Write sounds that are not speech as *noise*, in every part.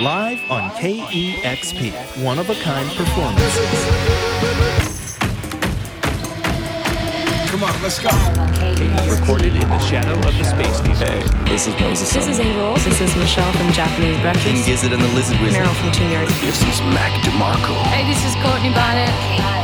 live on KEXP, one of a kind performances. Come on, let's go. Recorded in the shadow of the space station. Hey, this is Moses. This is April. This is Michelle from Japanese Breakfast. Gizzard and the Lizard Wizard. Merrill from Tune-Yards. This is Mac DeMarco. Hey, this is Courtney Barnett.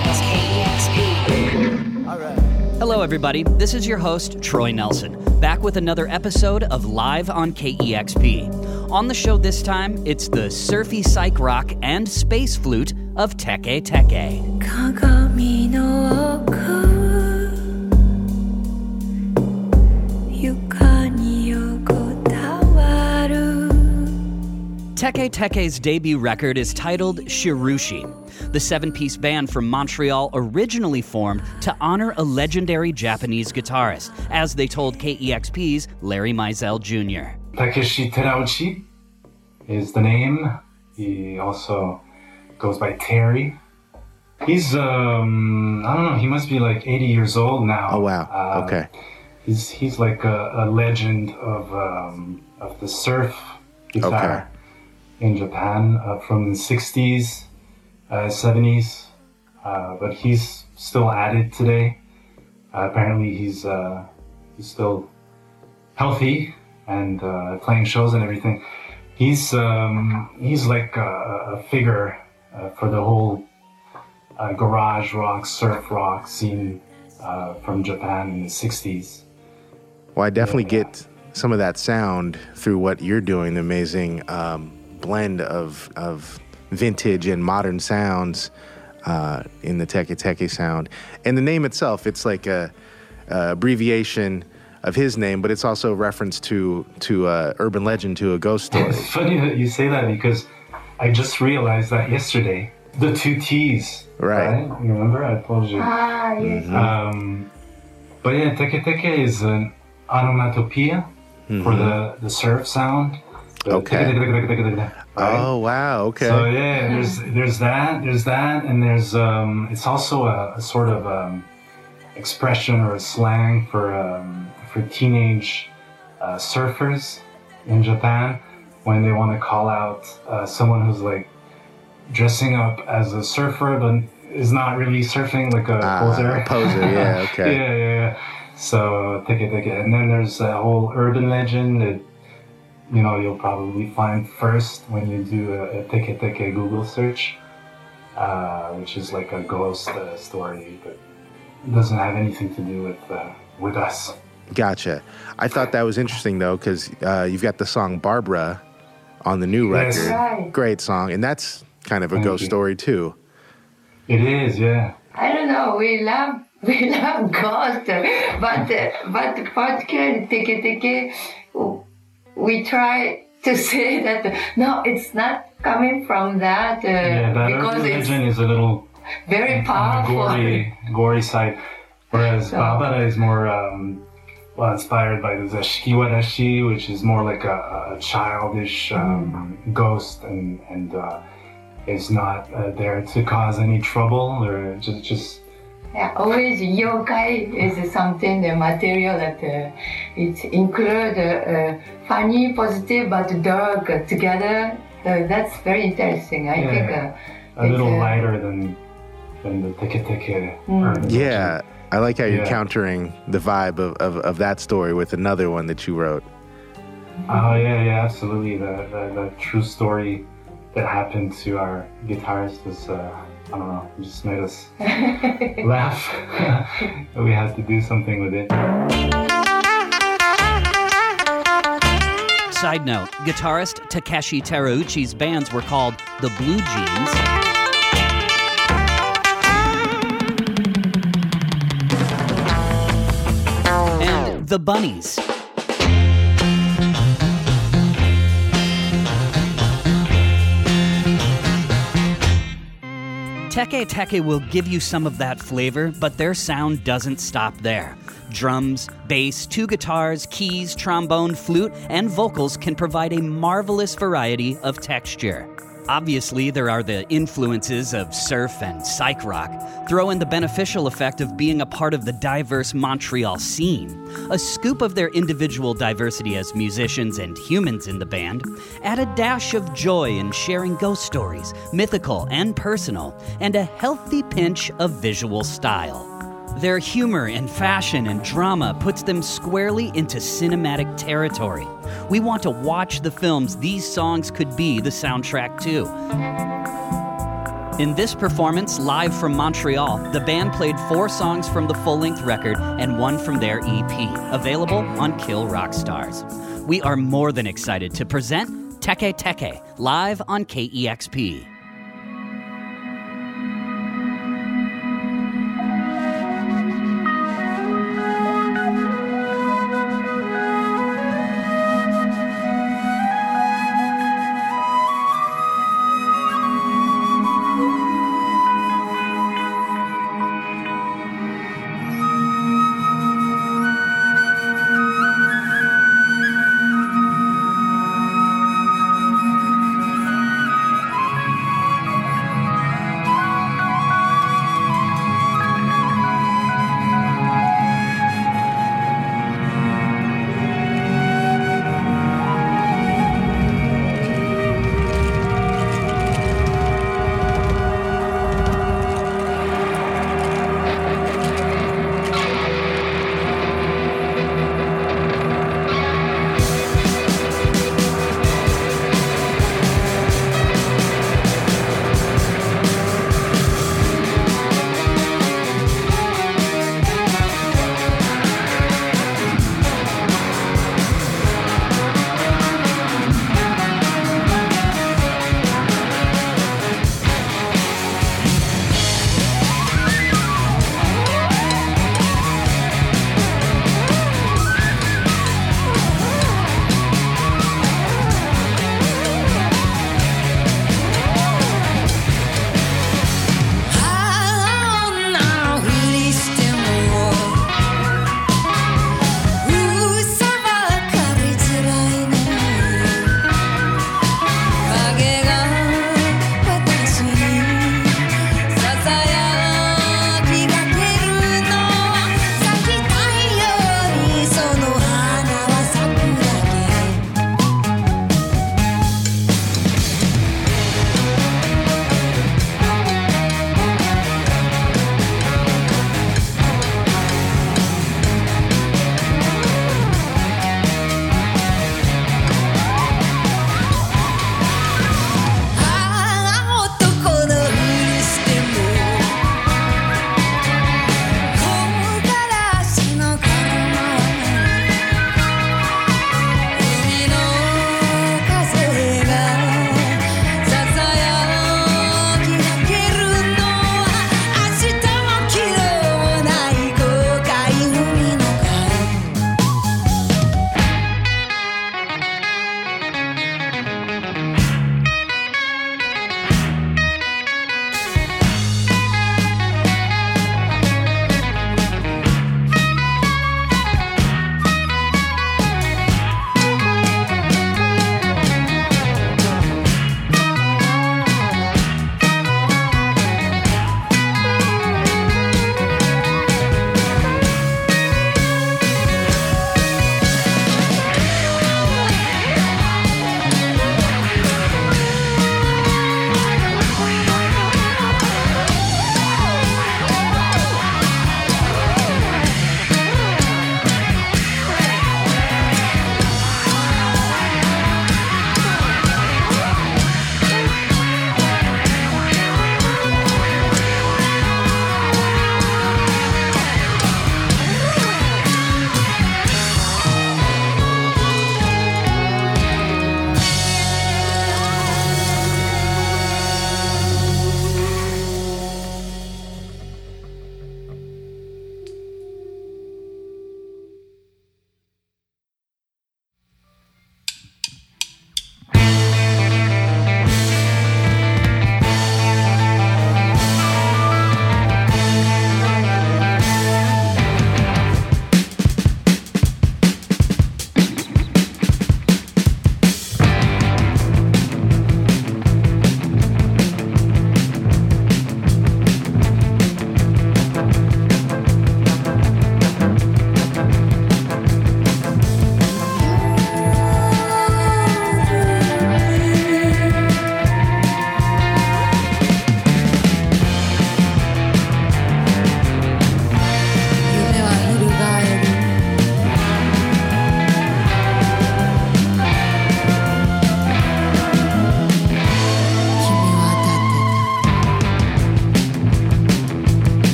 Hello, everybody. This is your host, Troy Nelson, back with another episode of Live on KEXP. On the show this time, it's the surfy psych rock and space flute of Teke Teke. Teke Teke's debut record is titled Shirushi. The seven piece band from Montreal originally formed to honor a legendary Japanese guitarist, as they told KEXP's Larry Mizell Jr. Takeshi Terauchi is the name. He also goes by Terry. He's um I don't know, he must be like 80 years old now. Oh wow. Uh, okay. He's he's like a, a legend of um, of the surf guitar in Japan uh, from the 60s, uh, 70s. Uh, but he's still at it today. Uh, apparently, he's uh, he's still healthy and uh, playing shows and everything. He's um, he's like a, a figure uh, for the whole uh, garage rock, surf rock scene uh, from Japan in the 60s. Well, I definitely get some of that sound through what you're doing. The amazing um, blend of of vintage and modern sounds uh, in the Teke Teke sound, and the name itself. It's like a, a abbreviation of his name, but it's also a reference to to uh, urban legend, to a ghost story. It's funny that you say that because I just realized that yesterday. The two T's. Right. You remember? I told you. Ah, yes. Um, but yeah, teke teke is an onomatopoeia for the, the surf sound. Okay. *laughs* right? Oh wow. Okay. So yeah, there's there's that, there's that, and there's um, it's also a, a sort of um, expression or a slang for um, for teenage uh, surfers in Japan when they want to call out uh, someone who's like dressing up as a surfer but is not really surfing, like a Ah, poser. a poser, yeah, *laughs* okay. yeah, yeah, yeah. So take it, take it, and then there's a whole urban legend that you know you'll probably find first when you do a, a teke teke Google search, uh, which is like a ghost uh, story, but it doesn't have anything to do with uh, with us. Gotcha. I thought that was interesting though, because uh, you've got the song Barbara on the new Yes. record. Right. Great song, and that's kind of a Thank ghost you. story too. It is, yeah. I don't know. We love *laughs* we love ghost, but uh, but particularly teke teke, we try to *laughs* say that no, it's not coming from that uh, Yeah, that because it's is a little very powerful. gory, gory side, whereas So- is more um, well inspired by the Zashikiwarashi, which is more like a, a childish um, ghost and and uh, is not uh, there to cause any trouble or just just Yeah, always yokai is something the material that uh, it include uh, uh, funny, positive, but dark together. Uh, that's very interesting. I Yeah. think uh, a little uh, lighter than than the teke teke. Mm. Yeah. I like how you're Yeah. countering the vibe of, of, of that story with another one that you wrote. Oh yeah, yeah, absolutely. The, the the true story that happened to our guitarist was uh, I don't know, it just made us *laughs* laugh. *laughs* we had to do something with it. Side note guitarist Takeshi Terauchi's bands were called the Blue Jeans. And the Bunnies. Teke Teke will give you some of that flavor, but their sound doesn't stop there. Drums, bass, two guitars, keys, trombone, flute, and vocals can provide a marvelous variety of texture. Obviously, there are the influences of surf and psych rock. Throw in the beneficial effect of being a part of the diverse Montreal scene. A scoop of their individual diversity as musicians and humans in the band. Add a dash of joy in sharing ghost stories, mythical and personal, and a healthy pinch of visual style. Their humor and fashion and drama puts them squarely into cinematic territory. We want to watch the films these songs could be the soundtrack to. In this performance, live from Montreal, the band played four songs from the full length record and one from their EP, available on Kill Rock Stars. We are more than excited to present Teke Teke live on KEXP.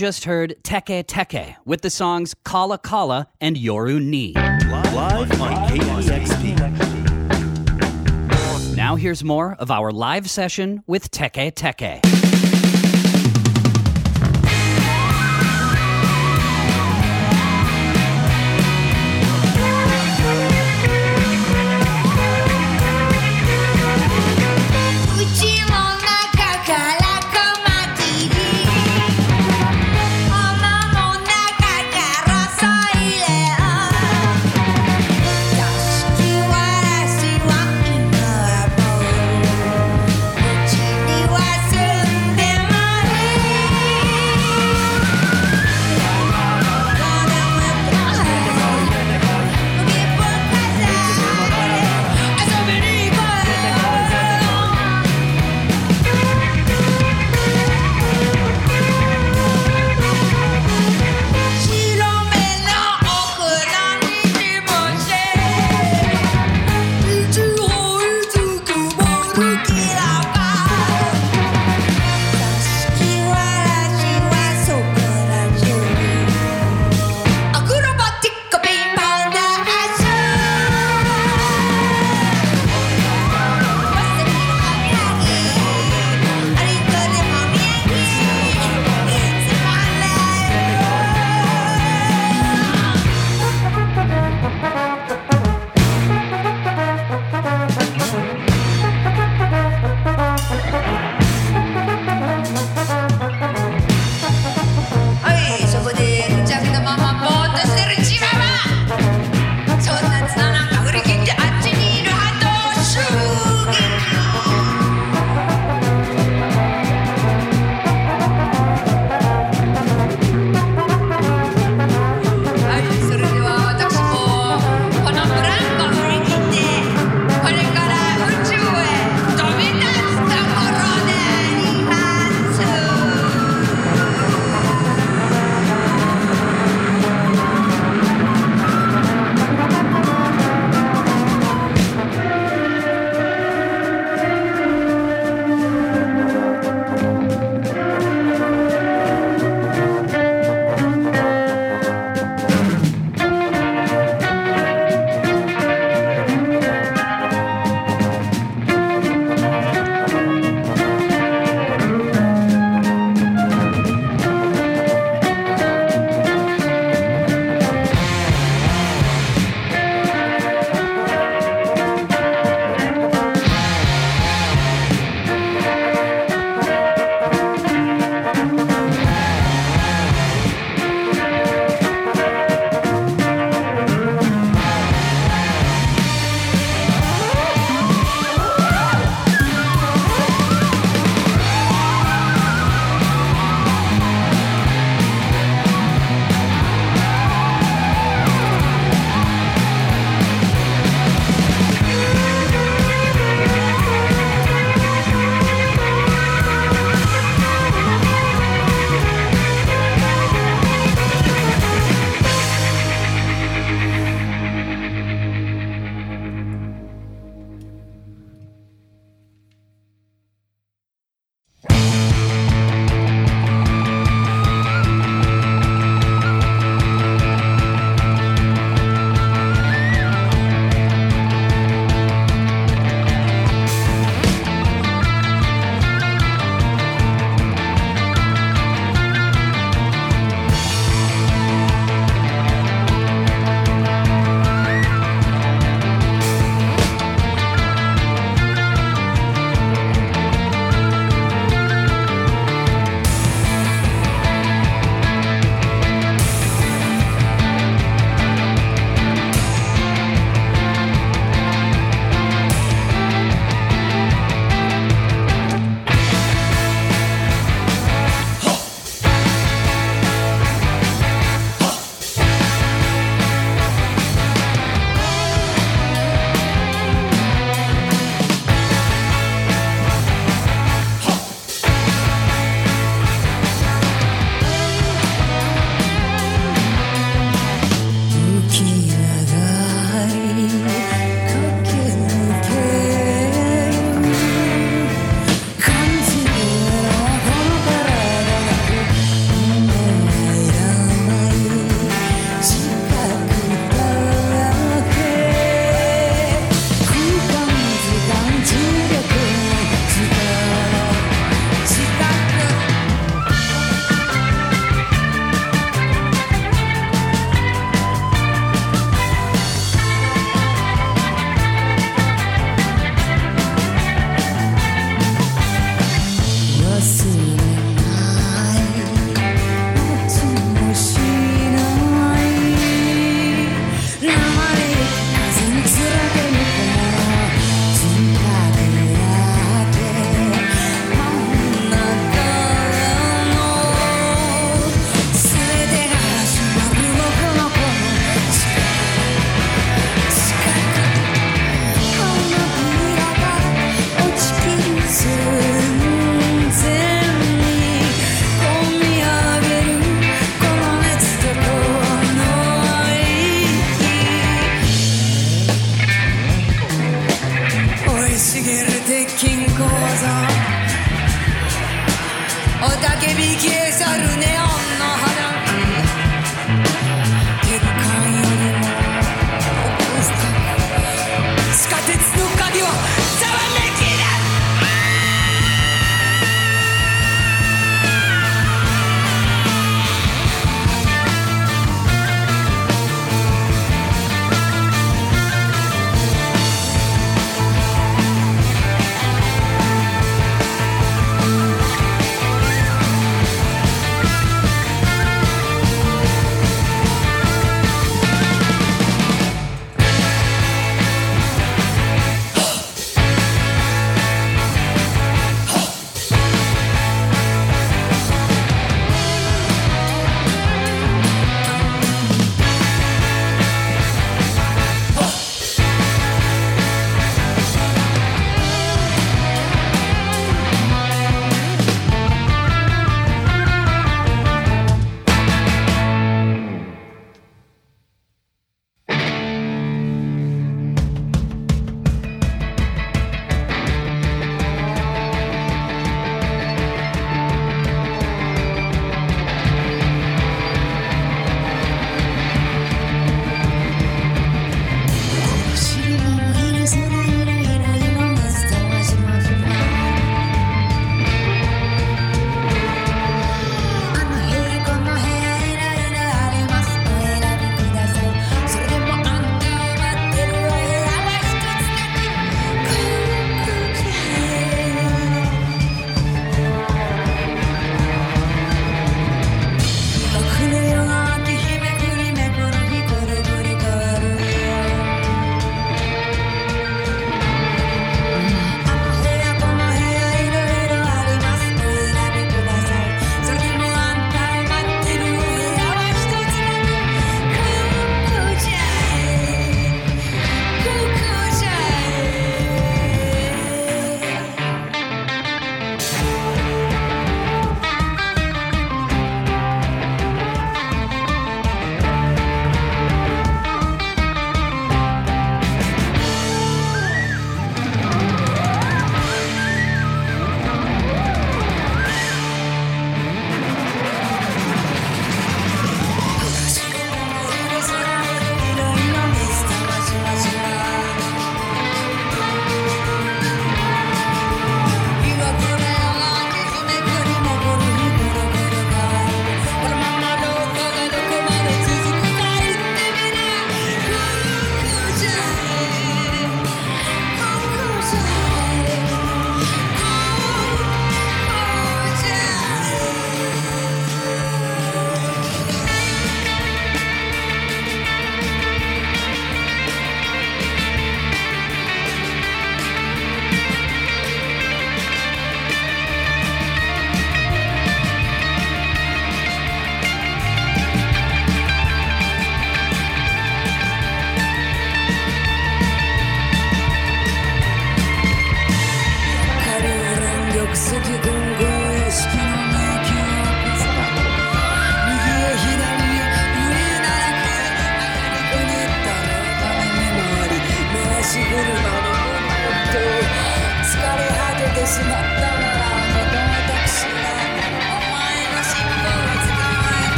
Just heard Teke Teke with the songs Kala Kala and Yoru Ni. Live on KEXP. Now here's more of our live session with Teke Teke.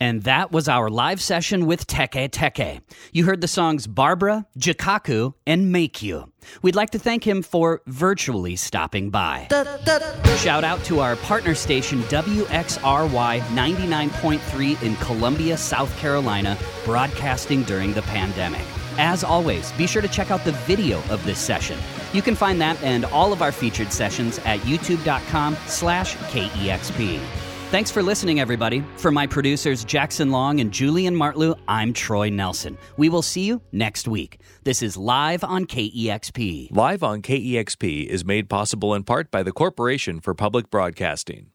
And that was our live session with Teke Teke. You heard the songs Barbara, Jikaku, and Meikyu. We'd like to thank him for virtually stopping by. Shout out to our partner station WXRY 99.3 in Columbia, South Carolina, broadcasting during the pandemic. As always, be sure to check out the video of this session. You can find that and all of our featured sessions at youtube.com slash KEXP. Thanks for listening, everybody. For my producers, Jackson Long and Julian Martlew, I'm Troy Nelson. We will see you next week. This is Live on KEXP. Live on KEXP is made possible in part by the Corporation for Public Broadcasting.